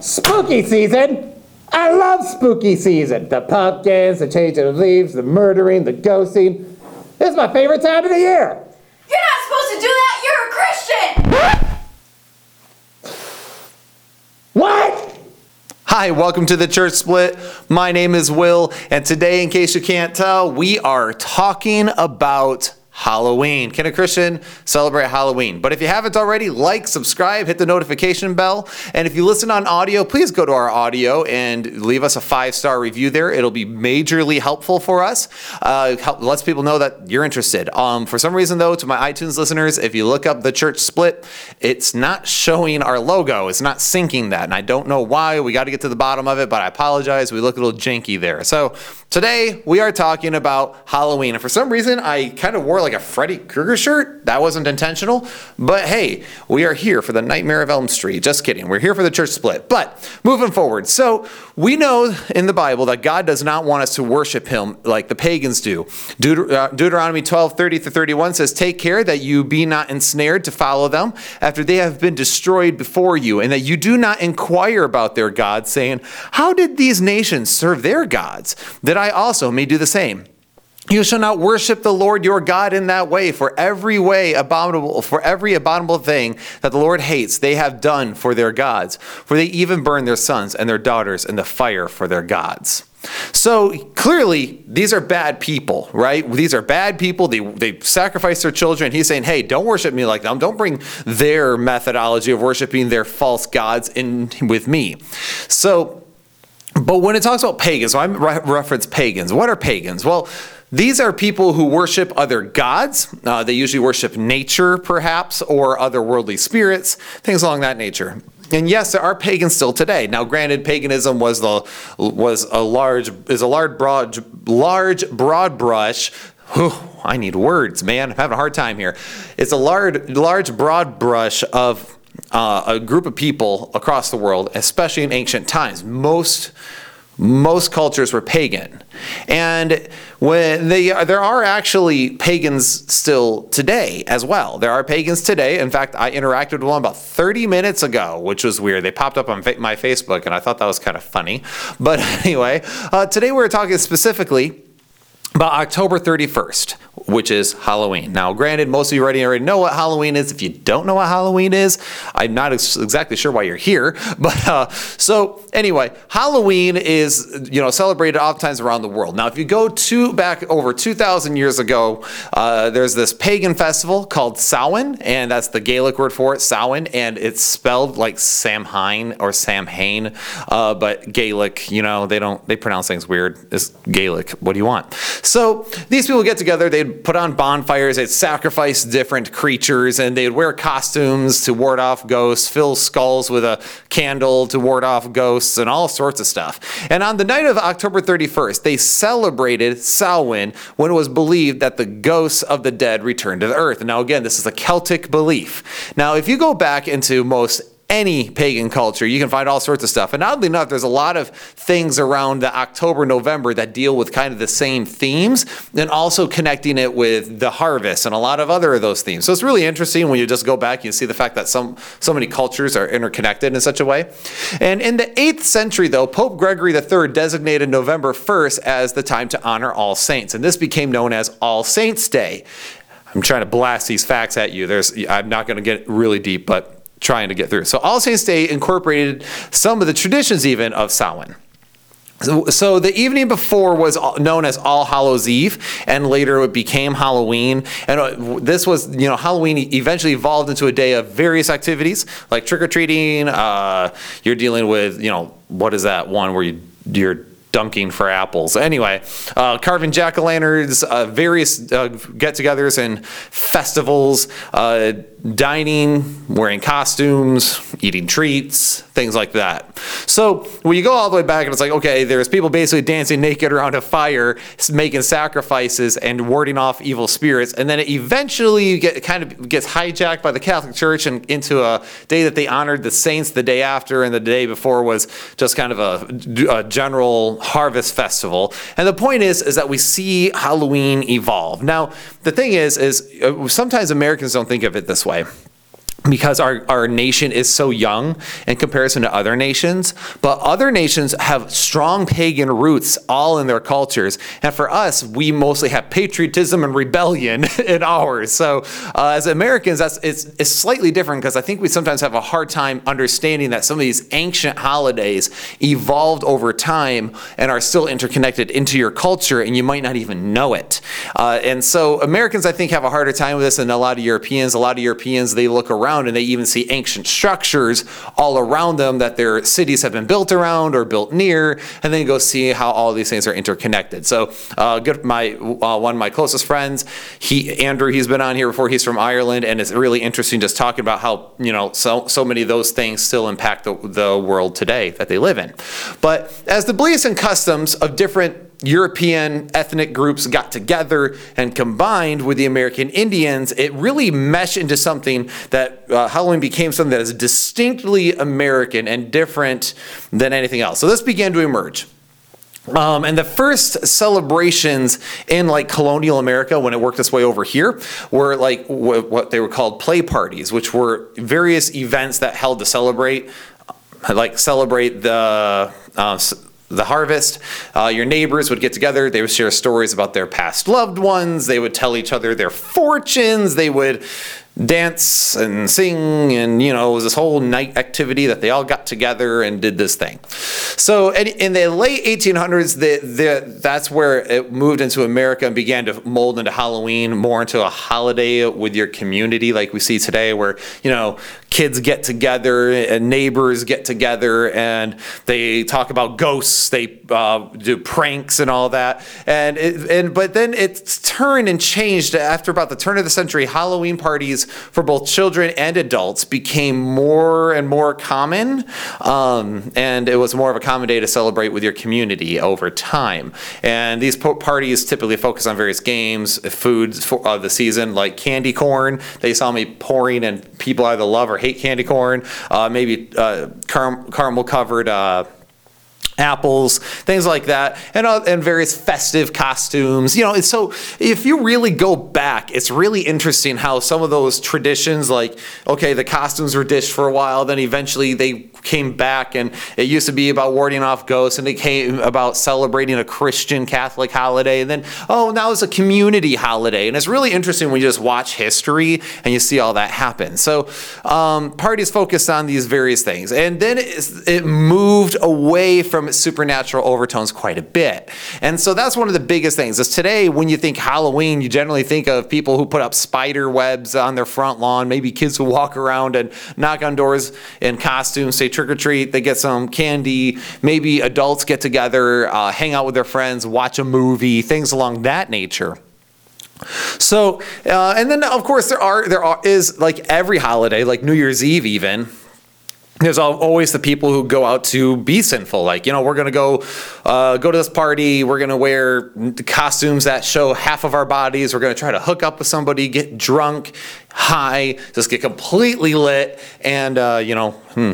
Spooky season! I love spooky season. The pumpkins, the changing of leaves, the murdering, the ghosting. This is my favorite time of the year. Hi, welcome to the Church Split. My name is Will, and today, in case you can't tell, we are talking about Halloween. Can a Christian celebrate Halloween? But if you haven't already, like, subscribe, hit the notification bell. And if you listen on audio, please go to our audio and leave us a five star review there. It'll be majorly helpful for us. Uh, help, lets people know that you're interested. Um, for some reason, though, to my iTunes listeners, if you look up the Church Split, it's not showing our logo. It's not syncing that. And I don't know why. We got to get to the bottom of it, but I apologize. We look a little janky there. So today we are talking about Halloween. And for some reason, I kind of wore like a Freddy Krueger shirt. That wasn't intentional. But hey, we are here for the Nightmare of Elm Street. Just kidding. We're here for the church split. But moving forward. So we know in the Bible that God does not want us to worship him like the pagans do. Deut- uh, Deuteronomy 12, 30 to 31 says, Take care that you be not ensnared to follow them after they have been destroyed before you, and that you do not inquire about their gods, saying, How did these nations serve their gods? That I also may do the same. You shall not worship the Lord your God in that way, for every way abominable, for every abominable thing that the Lord hates, they have done for their gods. For they even burn their sons and their daughters in the fire for their gods. So clearly, these are bad people, right? These are bad people. They, they sacrifice their children. He's saying, hey, don't worship me like them. Don't bring their methodology of worshiping their false gods in with me. So, but when it talks about pagans, so I re- reference pagans. What are pagans? Well, these are people who worship other gods. Uh, they usually worship nature, perhaps, or other worldly spirits, things along that nature. And yes, there are pagans still today. Now, granted, paganism was the was a large is a large broad large broad brush. Whew, I need words, man. I'm having a hard time here. It's a large large broad brush of uh, a group of people across the world, especially in ancient times. Most most cultures were pagan, and when they there are actually pagans still today as well. There are pagans today. In fact, I interacted with one about 30 minutes ago, which was weird. They popped up on my Facebook, and I thought that was kind of funny. But anyway, uh, today we're talking specifically about October 31st, which is Halloween. Now, granted, most of you already already know what Halloween is. If you don't know what Halloween is, I'm not ex- exactly sure why you're here. But uh, so anyway, Halloween is you know celebrated oftentimes around the world. Now, if you go to back over 2,000 years ago, uh, there's this pagan festival called Samhain, and that's the Gaelic word for it, Samhain, and it's spelled like Samhain or Samhain, uh, but Gaelic. You know, they don't they pronounce things weird. It's Gaelic. What do you want? So these people get together, they'd put on bonfires, they'd sacrifice different creatures, and they'd wear costumes to ward off ghosts, fill skulls with a candle to ward off ghosts, and all sorts of stuff. And on the night of October 31st, they celebrated Samhain when it was believed that the ghosts of the dead returned to the earth. Now, again, this is a Celtic belief. Now, if you go back into most any pagan culture, you can find all sorts of stuff. And oddly enough, there's a lot of things around the October, November that deal with kind of the same themes and also connecting it with the harvest and a lot of other of those themes. So it's really interesting when you just go back, you see the fact that some so many cultures are interconnected in such a way. And in the 8th century, though, Pope Gregory III designated November 1st as the time to honor all saints. And this became known as All Saints' Day. I'm trying to blast these facts at you. There's I'm not going to get really deep, but trying to get through. So All Saints Day incorporated some of the traditions even of Samhain. So, so the evening before was known as All Hallows Eve, and later it became Halloween. And uh, this was, you know, Halloween eventually evolved into a day of various activities like trick or treating. Uh, you're dealing with, you know, what is that one where you you're dunking for apples. Anyway, uh, carving jack o' lanterns, uh, various uh, get togethers and festivals, uh, dining, wearing costumes, eating treats, things like that. So when you go all the way back, and it's like, okay, there's people basically dancing naked around a fire, making sacrifices and warding off evil spirits, and then it eventually get, kind of gets hijacked by the Catholic Church and into a day that they honored the saints the day after, and the day before was just kind of a, a general harvest festival. And the point is, is that we see Halloween evolve. Now, the thing is, is uh, sometimes Americans don't think of it this way because our, our nation is so young in comparison to other nations. But other nations have strong pagan roots all in their cultures. And for us, we mostly have patriotism and rebellion in ours. So uh, as Americans, that's it's, it's slightly different because I think we sometimes have a hard time understanding that some of these ancient holidays evolved over time and are still interconnected into your culture, and you might not even know it. Uh, and so Americans, I think, have a harder time with this than a lot of Europeans. A lot of Europeans, they look around and they even see ancient structures all around them that their cities have been built around or built near, and then go see how all these things are interconnected. So, uh, good, my uh, one of my closest friends, he Andrew, he's been on here before. He's from Ireland, and it's really interesting just talking about how you know so so many of those things still impact the, the world today that they live in. But as the beliefs and customs of different European ethnic groups got together and combined with the American Indians, it really meshed into something that uh, Halloween became something that is distinctly American and different than anything else. So this began to emerge. Um, and the first celebrations in like colonial America, when it worked its way over here, were like wh- what they were called play parties, which were various events that held to celebrate, like celebrate the uh, the harvest. Uh, your neighbors would get together. They would share stories about their past loved ones. They would tell each other their fortunes. They would dance and sing and you know it was this whole night activity that they all got together and did this thing. So in, the late 1800s the, the, that's where it moved into america and began to mold into halloween more into a holiday with your community like we see today where you know kids get together and neighbors get together and they talk about ghosts they uh, do pranks and all that. And it, and but then it's turned and changed after about the turn of the century halloween parties for both children and adults became more and more common um, and it was more of a common day to celebrate with your community over time. And these po- parties typically focus on various games foods for, of the season like candy corn. They saw me pouring and people either love or hate candy corn uh, maybe uh, car- caramel covered uh, apples, things like that, and uh, and various festive costumes. You know, it's so if you really go back, it's really interesting how some of those traditions, like okay, the costumes were dished for a while, then eventually they came back, and it used to be about warding off ghosts, and it came about celebrating a Christian Catholic holiday, and then oh, now it's a community holiday, and it's really interesting when you just watch history and you see all that happen. So um, parties focused on these various things, and then it moved away from supernatural overtones quite a bit. And so that's one of the biggest things. Is today when you think Halloween, you generally think of people who put up spider webs on their front lawn, maybe kids who walk around and knock on doors in costumes, say trick or treat, they get some candy, maybe adults get together, uh, hang out with their friends, watch a movie, things along that nature. So, uh, and then of course there are there are is like every holiday, like New Year's Eve even. There's always the people who go out to be sinful. Like you know, we're gonna go uh, go to this party. We're gonna wear costumes that show half of our bodies. We're gonna try to hook up with somebody, get drunk, high, just get completely lit, and uh, you know, hmm,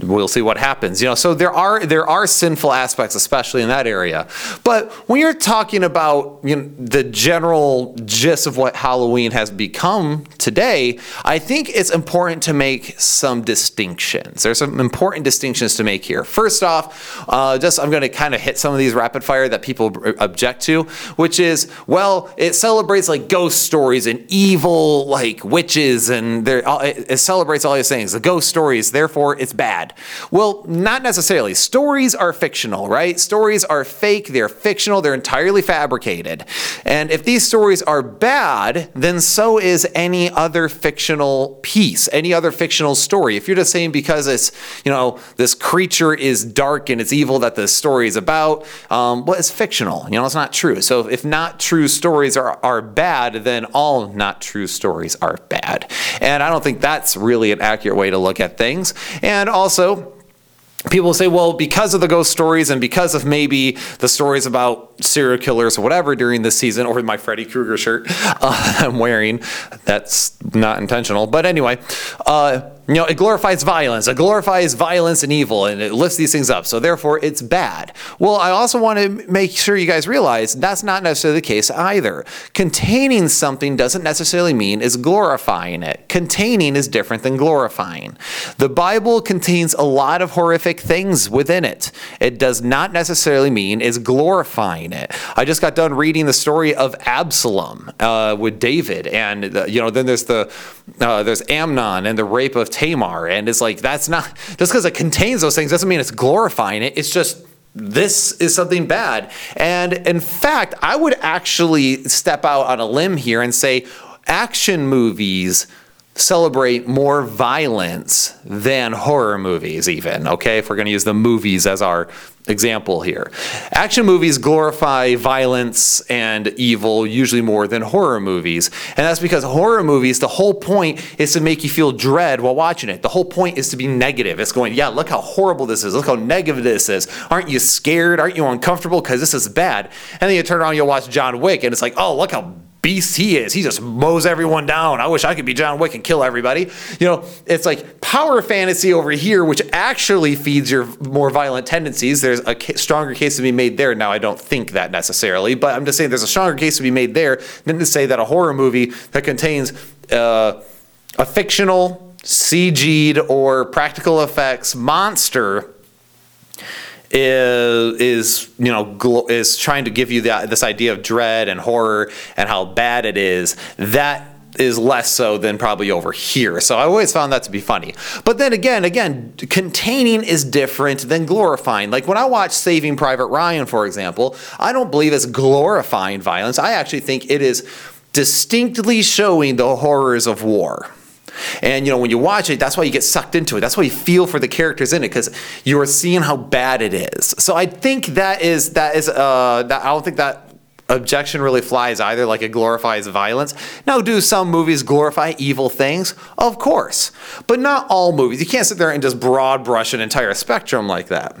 we'll see what happens. You know, so there are there are sinful aspects, especially in that area. But when you're talking about you know, the general gist of what Halloween has become today, I think it's important to make some distinctions. There's some important distinctions to make here. First off, uh, just I'm going to kind of hit some of these rapid fire that people object to, which is well, it celebrates like ghost stories and evil like witches, and there it it celebrates all these things. The ghost stories, therefore, it's bad. Well, not necessarily. Stories are fictional, right? Stories are fake. They're fictional. They're entirely fabricated. And if these stories are bad, then so is any other fictional piece, any other fictional story. If you're just saying because it's, you know, this creature is dark and it's evil that the story is about, um, well, it's fictional. You know, it's not true. So if not true stories are, are bad, then all not true stories are bad. And I don't think that's really an accurate way to look at things. And also, people say, well, because of the ghost stories and because of maybe the stories about serial killers or whatever during this season, or my Freddy Krueger shirt uh, I'm wearing, that's not intentional. But anyway, uh, you know, it glorifies violence. It glorifies violence and evil, and it lifts these things up. So therefore, it's bad. Well, I also want to make sure you guys realize that's not necessarily the case either. Containing something doesn't necessarily mean is glorifying it. Containing is different than glorifying. The Bible contains a lot of horrific things within it. It does not necessarily mean is glorifying it. I just got done reading the story of Absalom uh, with David, and the, you know, then there's the uh, there's Amnon and the rape of Tamar, and it's like that's not just because it contains those things doesn't mean it's glorifying it. It's just this is something bad. And in fact, I would actually step out on a limb here and say action movies celebrate more violence than horror movies, even, okay? If we're gonna use the movies as our example here. Action movies glorify violence and evil usually more than horror movies. And that's because horror movies, the whole point is to make you feel dread while watching it. The whole point is to be negative. It's going, yeah, look how horrible this is. Look how negative this is. Aren't you scared? Aren't you uncomfortable? Because this is bad. And then you turn around, you'll watch John Wick, and it's like, oh, look how beast he is. He just mows everyone down. I wish I could be John Wick and kill everybody. You know, it's like power fantasy over here, which actually feeds your more violent tendencies. There's a stronger case to be made there. Now, I don't think that necessarily, but I'm just saying there's a stronger case to be made there than to say that a horror movie that contains uh, a fictional, CG'd, or practical effects monster is is you know glo- is trying to give you that this idea of dread and horror and how bad it is that is less so than probably over here. So I always found that to be funny. But then again, again, containing is different than glorifying. Like when I watch Saving Private Ryan, for example, I don't believe it's glorifying violence. I actually think it is distinctly showing the horrors of war. And you know, when you watch it, that's why you get sucked into it. That's why you feel for the characters in it because you are seeing how bad it is. So I think that is that is uh that I don't think that objection really flies either like it glorifies violence. Now do some movies glorify evil things? Of course. But not all movies. You can't sit there and just broad brush an entire spectrum like that.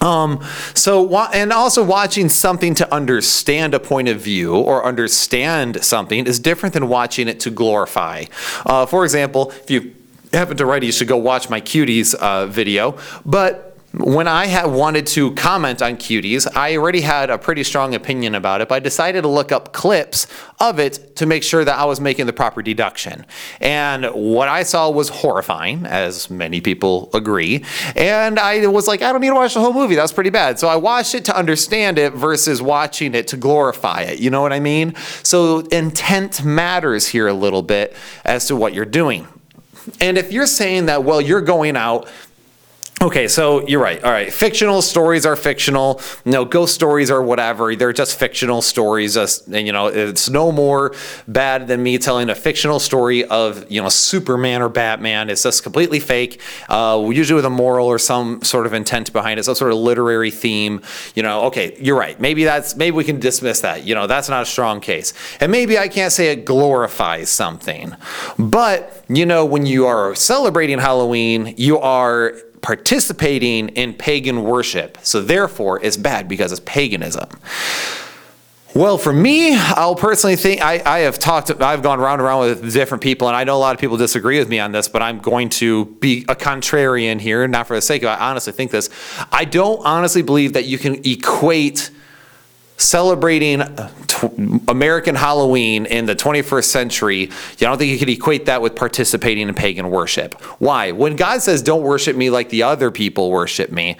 Um, so, and also watching something to understand a point of view or understand something is different than watching it to glorify. Uh, for example, if you happen to write, you should go watch my cuties uh, video. But when I wanted to comment on cuties, I already had a pretty strong opinion about it, but I decided to look up clips of it to make sure that I was making the proper deduction. And what I saw was horrifying, as many people agree. And I was like, I don't need to watch the whole movie. That's pretty bad. So I watched it to understand it versus watching it to glorify it. You know what I mean? So intent matters here a little bit as to what you're doing. And if you're saying that, well, you're going out Okay, so you're right. All right, fictional stories are fictional. No, ghost stories or whatever. They're just fictional stories. And, you know, it's no more bad than me telling a fictional story of you know Superman or Batman. It's just completely fake. Uh, usually with a moral or some sort of intent behind it, some sort of literary theme. You know, okay, you're right. Maybe that's maybe we can dismiss that. You know, that's not a strong case. And maybe I can't say it glorifies something, but you know, when you are celebrating Halloween, you are participating in pagan worship. So therefore, it's bad because it's paganism. Well, for me, I'll personally think I, I have talked, I've gone round and round with different people, and I know a lot of people disagree with me on this, but I'm going to be a contrarian here, not for the sake of. I honestly think this. I don't honestly believe that you can equate celebrating uh, t- American Halloween in the 21st century, I don't think you could equate that with participating in pagan worship. Why? When God says, don't worship me like the other people worship me,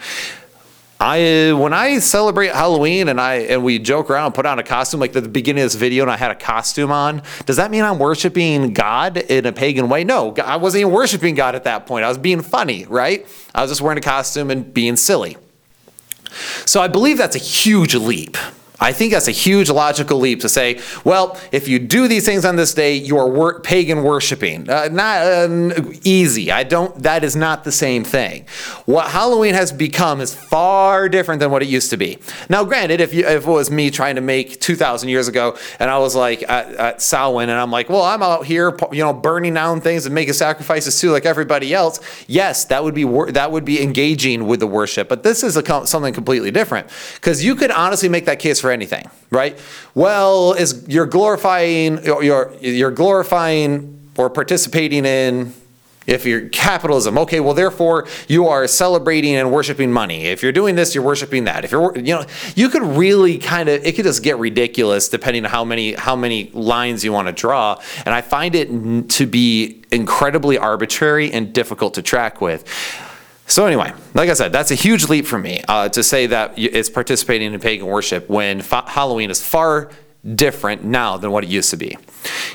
I when I celebrate Halloween and I and we joke around and put on a costume like at the beginning of this video and I had a costume on, does that mean I'm worshiping God in a pagan way? No, I wasn't even worshiping God at that point. I was being funny, right? I was just wearing a costume and being silly. So I believe that's a huge leap. I think that's a huge logical leap to say, well, if you do these things on this day, you are wor- pagan worshiping. Uh, not uh, easy. I don't. That is not the same thing. What Halloween has become is far different than what it used to be. Now, granted, if, you, if it was me trying to make 2,000 years ago, and I was like at, at Samhain, and I'm like, well, I'm out here, you know, burning down things and making sacrifices too, like everybody else. Yes, that would be wor- that would be engaging with the worship. But this is a, something completely different because you could honestly make that case for anything, right? Well, is you're glorifying you're you're glorifying or participating in if you're capitalism, okay, well, therefore you are celebrating and worshiping money. If you're doing this, you're worshiping that. If you're, you know, you could really kind of, it could just get ridiculous depending on how many how many lines you want to draw. And I find it to be incredibly arbitrary and difficult to track with. So anyway, like I said, that's a huge leap for me uh, to say that it's participating in pagan worship when fa- Halloween is far different now than what it used to be.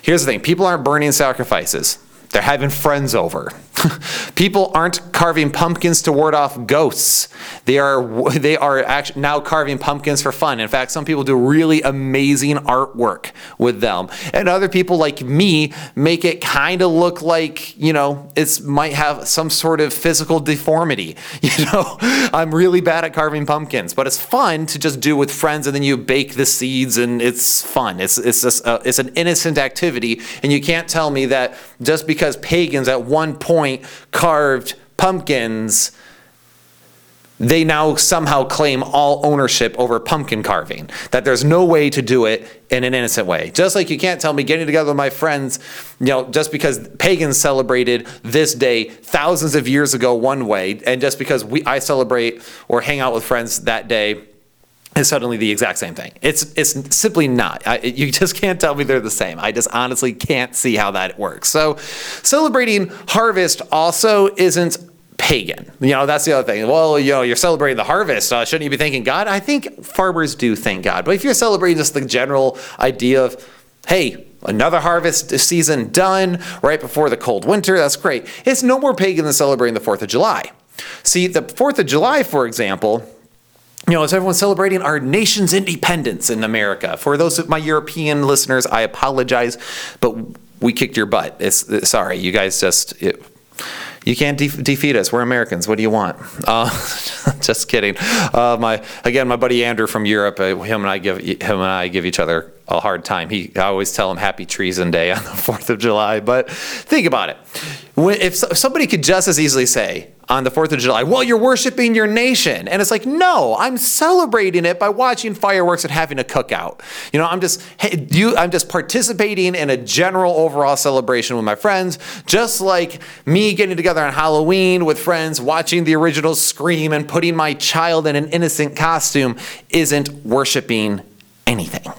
Here's the thing: people aren't burning sacrifices; they're having friends over. People aren't carving pumpkins to ward off ghosts. They are they are now carving pumpkins for fun. In fact, some people do really amazing artwork with them, and other people like me make it kind of look like you know it might have some sort of physical deformity. You know, I'm really bad at carving pumpkins, but it's fun to just do with friends, and then you bake the seeds, and it's fun. It's it's just a, it's an innocent activity, and you can't tell me that just because pagans at one point carved pumpkins, they now somehow claim all ownership over pumpkin carving. That there's no way to do it in an innocent way. Just like you can't tell me getting together with my friends, you know, just because pagans celebrated this day thousands of years ago one way, and just because we I celebrate or hang out with friends that day is suddenly the exact same thing. It's it's simply not. I, you just can't tell me they're the same. I just honestly can't see how that works. So, celebrating harvest also isn't pagan. You know, that's the other thing. Well, you know, you're celebrating the harvest. Uh, shouldn't you be thanking God? I think farmers do thank God. But if you're celebrating just the general idea of, hey, another harvest season done right before the cold winter, that's great. It's no more pagan than celebrating the 4th of July. See, the 4th of July, for example, you know, as everyone's celebrating our nation's independence in America. For those of my European listeners, I apologize, but we kicked your butt. It's sorry, you guys just. It, you can't de- defeat us. We're Americans. What do you want? Uh, just kidding. Uh, my again, my buddy Andrew from Europe. Uh, him and I give him and I give each other a hard time. He I always tell him Happy Treason Day on the Fourth of July. But think about it. When, if somebody could just as easily say on the 4th of July, well, you're worshiping your nation. And it's like, no, I'm celebrating it by watching fireworks and having a cookout. You know, I'm just, hey, you, I'm just participating in a general overall celebration with my friends, just like me getting together on Halloween with friends, watching the original Scream and putting my child in an innocent costume isn't worshiping anything.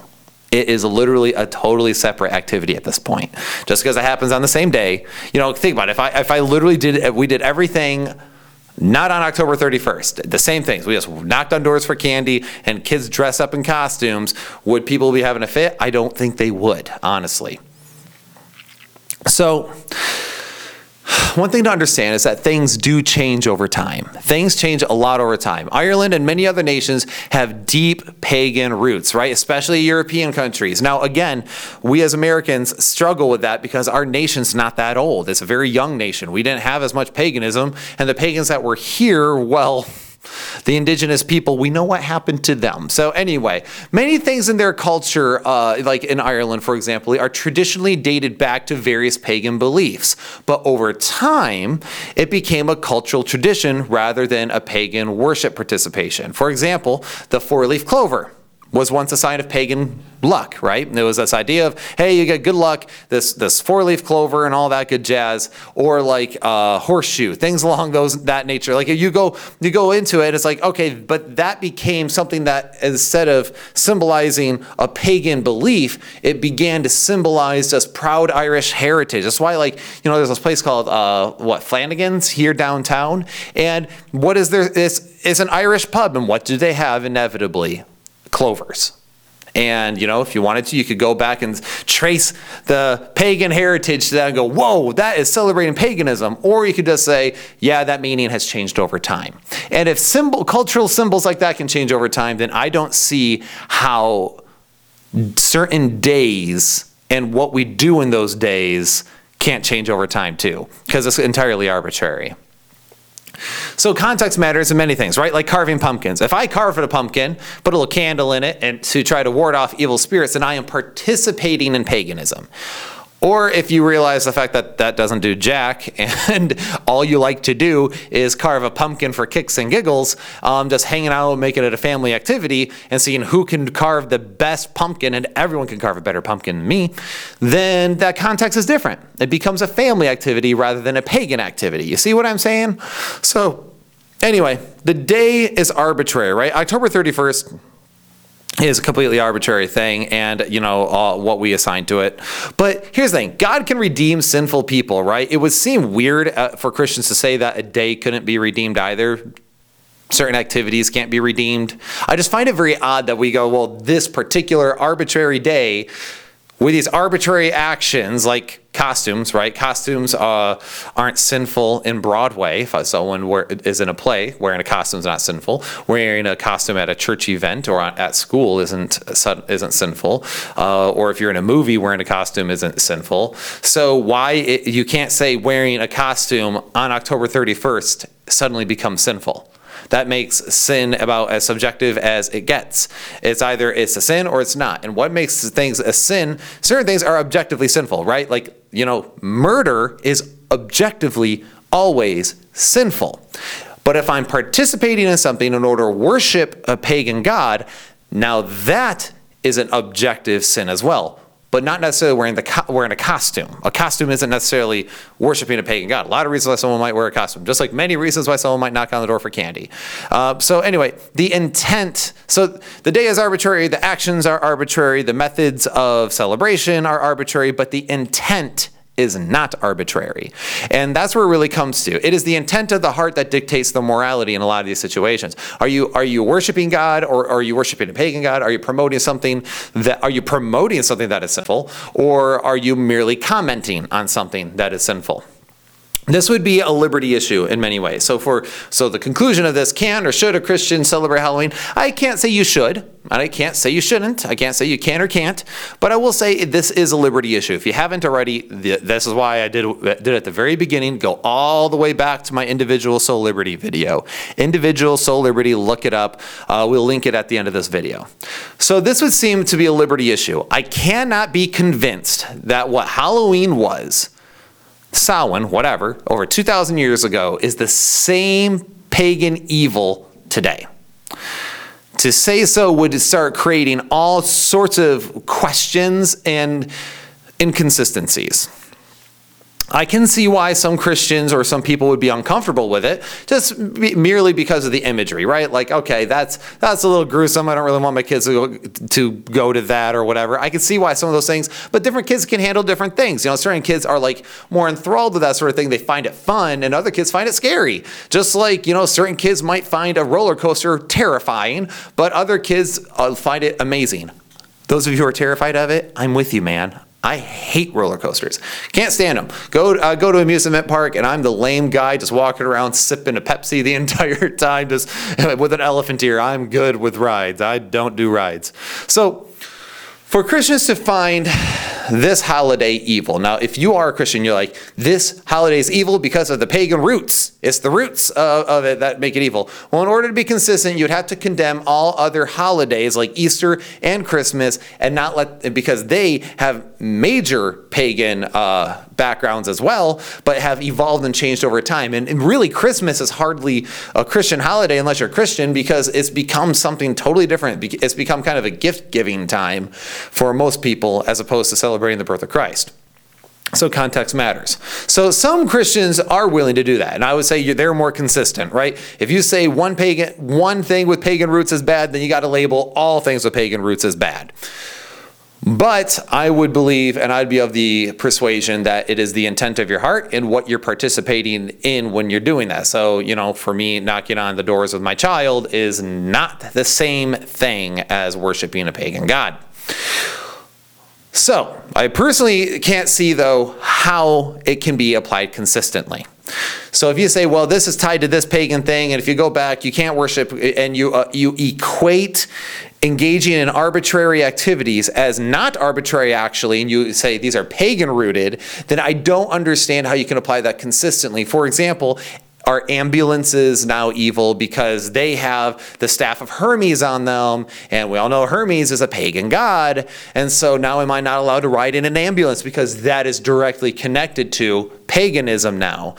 It is literally a totally separate activity at this point. Just because it happens on the same day, you know, think about it. If I if I literally did if we did everything not on October 31st. The same things. We just knocked on doors for candy and kids dress up in costumes. Would people be having a fit? I don't think they would, honestly. So one thing to understand is that things do change over time. Things change a lot over time. Ireland and many other nations have deep pagan roots, right? Especially European countries. Now, again, we as Americans struggle with that because our nation's not that old. It's a very young nation. We didn't have as much paganism, and the pagans that were here, well, the indigenous people, we know what happened to them. So, anyway, many things in their culture, uh, like in Ireland, for example, are traditionally dated back to various pagan beliefs. But over time, it became a cultural tradition rather than a pagan worship participation. For example, the four leaf clover was once a sign of pagan luck, right? There was this idea of, hey, you get good luck, this this four leaf clover and all that good jazz, or like uh, horseshoe, things along those that nature. Like you go you go into it, it's like okay, but that became something that instead of symbolizing a pagan belief, it began to symbolize just proud Irish heritage. That's why, like you know, there's this place called uh, what Flanagan's here downtown, and what is there? It's, it's an Irish pub, and what do they have inevitably? Clovers And, you know, if you wanted to, you could go back and trace the pagan heritage to that and go, whoa, that is celebrating paganism. Or you could just say, yeah, that meaning has changed over time. And if symbol, cultural symbols like that can change over time, then I don't see how certain days and what we do in those days can't change over time too, because it's entirely arbitrary. So context matters in many things, right? Like carving pumpkins. If I carve a pumpkin, put a little candle in it, and to try to ward off evil spirits, then I am participating in paganism. Or if you realize the fact that that doesn't do jack, and all you like to do is carve a pumpkin for kicks and giggles, um, just hanging out, and making it a family activity, and seeing who can carve the best pumpkin, and everyone can carve a better pumpkin than me, then that context is different. It becomes a family activity rather than a pagan activity. You see what I'm saying? So, anyway, the day is arbitrary, right? October 31st is a completely arbitrary thing and you know uh, what we assign to it. But here's the thing god can redeem sinful people right? It would seem weird uh, for christians to say that a day couldn't be redeemed either. Certain activities can't be redeemed. I just find it very odd that we go well this particular arbitrary day with these arbitrary actions like costumes, right? Costumes uh, aren't sinful in Broadway. If someone wear, is in a play, wearing a costume is not sinful. Wearing a costume at a church event or at school isn't isn't sinful. Uh, or if you're in a movie, wearing a costume isn't sinful. So why it, you can't say wearing a costume on October 31st suddenly becomes sinful? That makes sin about as subjective as it gets. It's either it's a sin or it's not. And what makes things a sin, certain things are objectively sinful, right? Like, you know, murder is objectively always sinful. But if I'm participating in something in order to worship a pagan god, now that is an objective sin as well but not necessarily wearing the co- wearing a costume. A costume isn't necessarily worshiping a pagan god. A lot of reasons why someone might wear a costume, just like many reasons why someone might knock on the door for candy. Uh, so anyway, the intent. So the day is arbitrary. The actions are arbitrary. The methods of celebration are arbitrary. But the intent is not arbitrary. And that's where it really comes to. It is the intent of the heart that dictates the morality in a lot of these situations. Are you are you worshiping God or are you worshiping a pagan God? Are you promoting something that are you promoting something that is sinful or are you merely commenting on something that is sinful? This would be a liberty issue in many ways. So for so the conclusion of this, can or should a Christian celebrate Halloween? I can't say you should. and I can't say you shouldn't. I can't say you can or can't. But I will say this is a liberty issue. If you haven't already, this is why I did did at the very beginning. Go all the way back to my individual soul liberty video. Individual soul liberty. Look it up. Uh, we'll link it at the end of this video. So this would seem to be a liberty issue. I cannot be convinced that what Halloween was Samhain, whatever, over 2,000 years ago, is the same pagan evil today. To say so would start creating all sorts of questions and inconsistencies. I can see why some Christians or some people would be uncomfortable with it, just merely because of the imagery, right? Like, okay, that's that's a little gruesome. I don't really want my kids to go, to go to that or whatever. I can see why some of those things, but different kids can handle different things. You know, certain kids are like more enthralled with that sort of thing. They find it fun, and other kids find it scary. Just like you know, certain kids might find a roller coaster terrifying, but other kids uh, find it amazing. Those of you who are terrified of it, I'm with you, man. I hate roller coasters. Can't stand them. Go uh, go to amusement park, and I'm the lame guy just walking around sipping a Pepsi the entire time, just with an elephant ear. I'm good with rides. I don't do rides. So, for Christians to find this holiday evil. Now, if you are a Christian, you're like, this holiday is evil because of the pagan roots. It's the roots of, of, it that make it evil. Well, in order to be consistent, you'd have to condemn all other holidays like Easter and Christmas and not let, because they have major pagan uh, backgrounds as well, but have evolved and changed over time. And, and really, Christmas is hardly a Christian holiday unless you're Christian because it's become something totally different. It's become kind of a gift giving time for most people as opposed to celebrating the birth of Christ. So context matters. So some Christians are willing to do that, and I would say they're more consistent, right? If you say one pagan, one thing with pagan roots is bad, then you got to label all things with pagan roots as bad. But I would believe, and I'd be of the persuasion that it is the intent of your heart and what you're participating in when you're doing that. So, you know, for me, knocking on the doors with my child is not the same thing as worshiping a pagan god. So, I personally can't see though how it can be applied consistently. So if you say, well, this is tied to this pagan thing, and if you go back, you can't worship, and you uh, you equate engaging in arbitrary activities as not arbitrary actually, and you say these are pagan rooted, then I don't understand how you can apply that consistently. For example, are ambulances now evil because they have the staff of Hermes on them? And we all know Hermes is a pagan god. And so now am I not allowed to ride in an ambulance because that is directly connected to paganism now?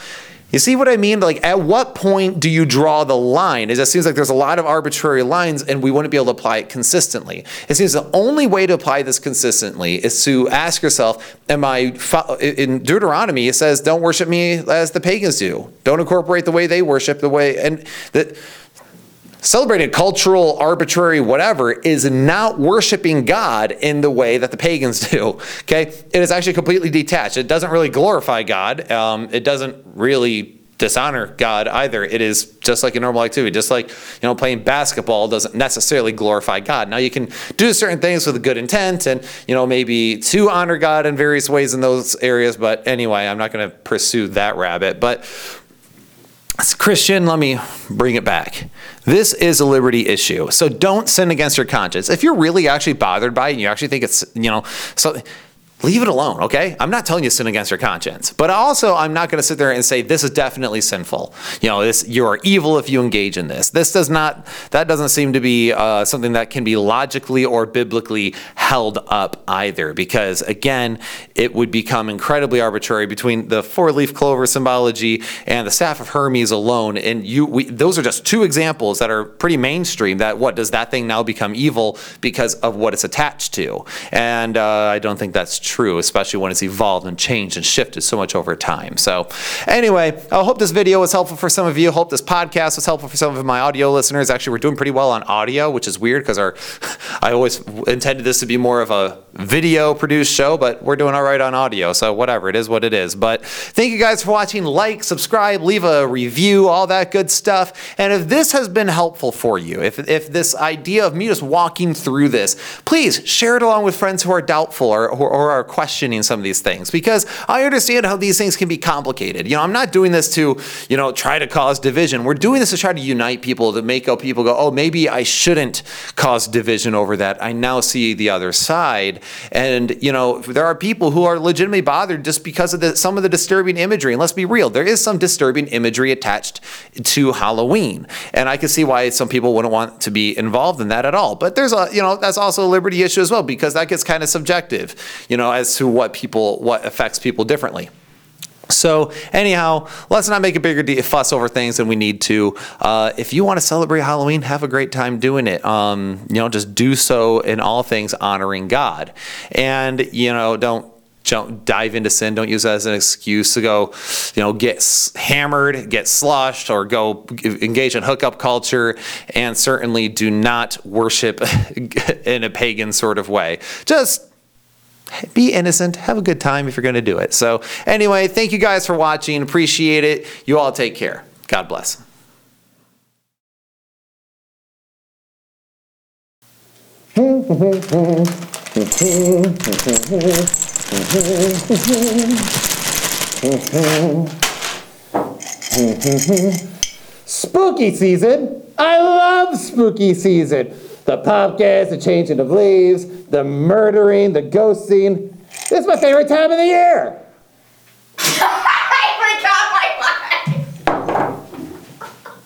You see what I mean? Like, at what point do you draw the line? It seems like there's a lot of arbitrary lines, and we wouldn't be able to apply it consistently. It seems the only way to apply this consistently is to ask yourself, Am I, in Deuteronomy, it says, Don't worship me as the pagans do. Don't incorporate the way they worship, the way, and that celebrating cultural, arbitrary, whatever, is not worshiping God in the way that the pagans do. Okay, it is actually completely detached. It doesn't really glorify God. Um, it doesn't really dishonor God either. It is just like a normal activity, just like you know playing basketball doesn't necessarily glorify God. Now you can do certain things with a good intent and you know maybe to honor God in various ways in those areas, but anyway, I'm not going to pursue that rabbit. But Christian, let me bring it back. This is a liberty issue. So don't sin against your conscience. If you're really actually bothered by it and you actually think it's, you know, so leave it alone, okay? I'm not telling you sin against your conscience, but also I'm not going to sit there and say this is definitely sinful. You know, this you are evil if you engage in this. This does not. That doesn't seem to be uh, something that can be logically or biblically held up either, because again, it would become incredibly arbitrary between the four-leaf clover symbology and the staff of Hermes alone. And you, we, those are just two examples that are pretty mainstream. That what does that thing now become evil because of what it's attached to? And uh, I don't think that's true, especially when it's evolved and changed and shifted so much over time. So, anyway, I hope this video was helpful for some of you. Hope this podcast was helpful for some of my audio listeners. Actually, we're doing pretty well on audio, which is weird because our I always intended this to be more of a video produced show, but we're doing all right on audio. So, whatever, it is what it is. But thank you guys for watching. Like, subscribe, leave a review, all that good stuff. And if this has been helpful for you, if, if this idea of me just walking through this, please share it along with friends who are doubtful or, or, or are questioning some of these things because I understand how these things can be complicated. You know, I'm not doing this to, you know, try to cause division. We're doing this to try to unite people, to make people go, oh, maybe I shouldn't cause division over that. I now see the other side. And, you know, there are people who are legitimately bothered just because of the, some of the disturbing imagery. And let's be real, there is some disturbing imagery attached to Halloween. And I can see why some people wouldn't want to be involved in that at all. But there's a, you know, that's also a liberty issue as well because that gets kind of subjective. You know, as to what people, what affects people differently. So anyhow, let's not make a bigger fuss over things than we need to. Uh, if you want to celebrate Halloween, have a great time doing it. Um, you know, just do so in all things honoring God, and you know, don't don't dive into sin. Don't use that as an excuse to go, you know, get hammered, get sloshed, or go engage in hookup culture. And certainly do not worship in a pagan sort of way. Just be innocent, have a good time if you're going to do it. So, anyway, thank you guys for watching. Appreciate it. You all take care. God bless. Spooky season. I love spooky season. The pumpkins, the changing of leaves, the murdering, the ghosting. This is my favorite time of the year. I forgot my line.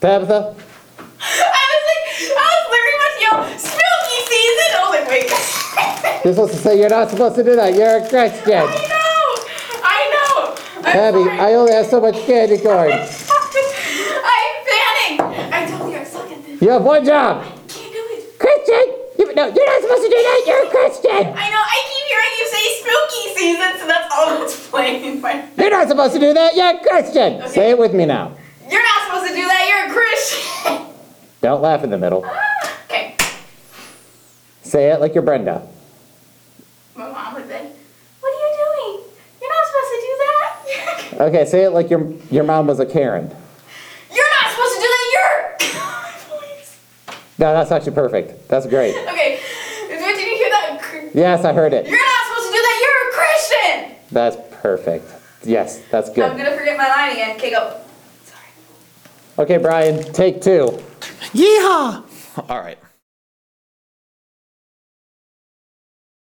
Tabitha? I was like, I was literally about to yell, spooky season. I was like, wait. You're supposed to say you're not supposed to do that. You're a Christian. I know. I know. I'm Abby, sorry. I only have so much candy corn. I'm fanning. I told you I suck at this. You have one job. Can't do it. Christian! You, no, you're not supposed to do that. You're a Christian. I know. I keep hearing you say spooky season, so that's all that's playing in my. You're not supposed to do that. You're a Christian. Say it with me now. You're not supposed to do that. You're a Christian. Don't laugh in the middle. Ah, okay. Say it like you're Brenda. My mom would say, "What are you doing? You're not supposed to do that. Okay, say it like your your mom was a Karen. you're not supposed to do that. You're." No, that's actually perfect. That's great. okay. Did you hear that? Yes, I heard it. You're not supposed to do that. You're a Christian. That's perfect. Yes, that's good. I'm gonna forget my line again. Okay, go. Sorry. Okay, Brian, take two. Yeehaw! All right.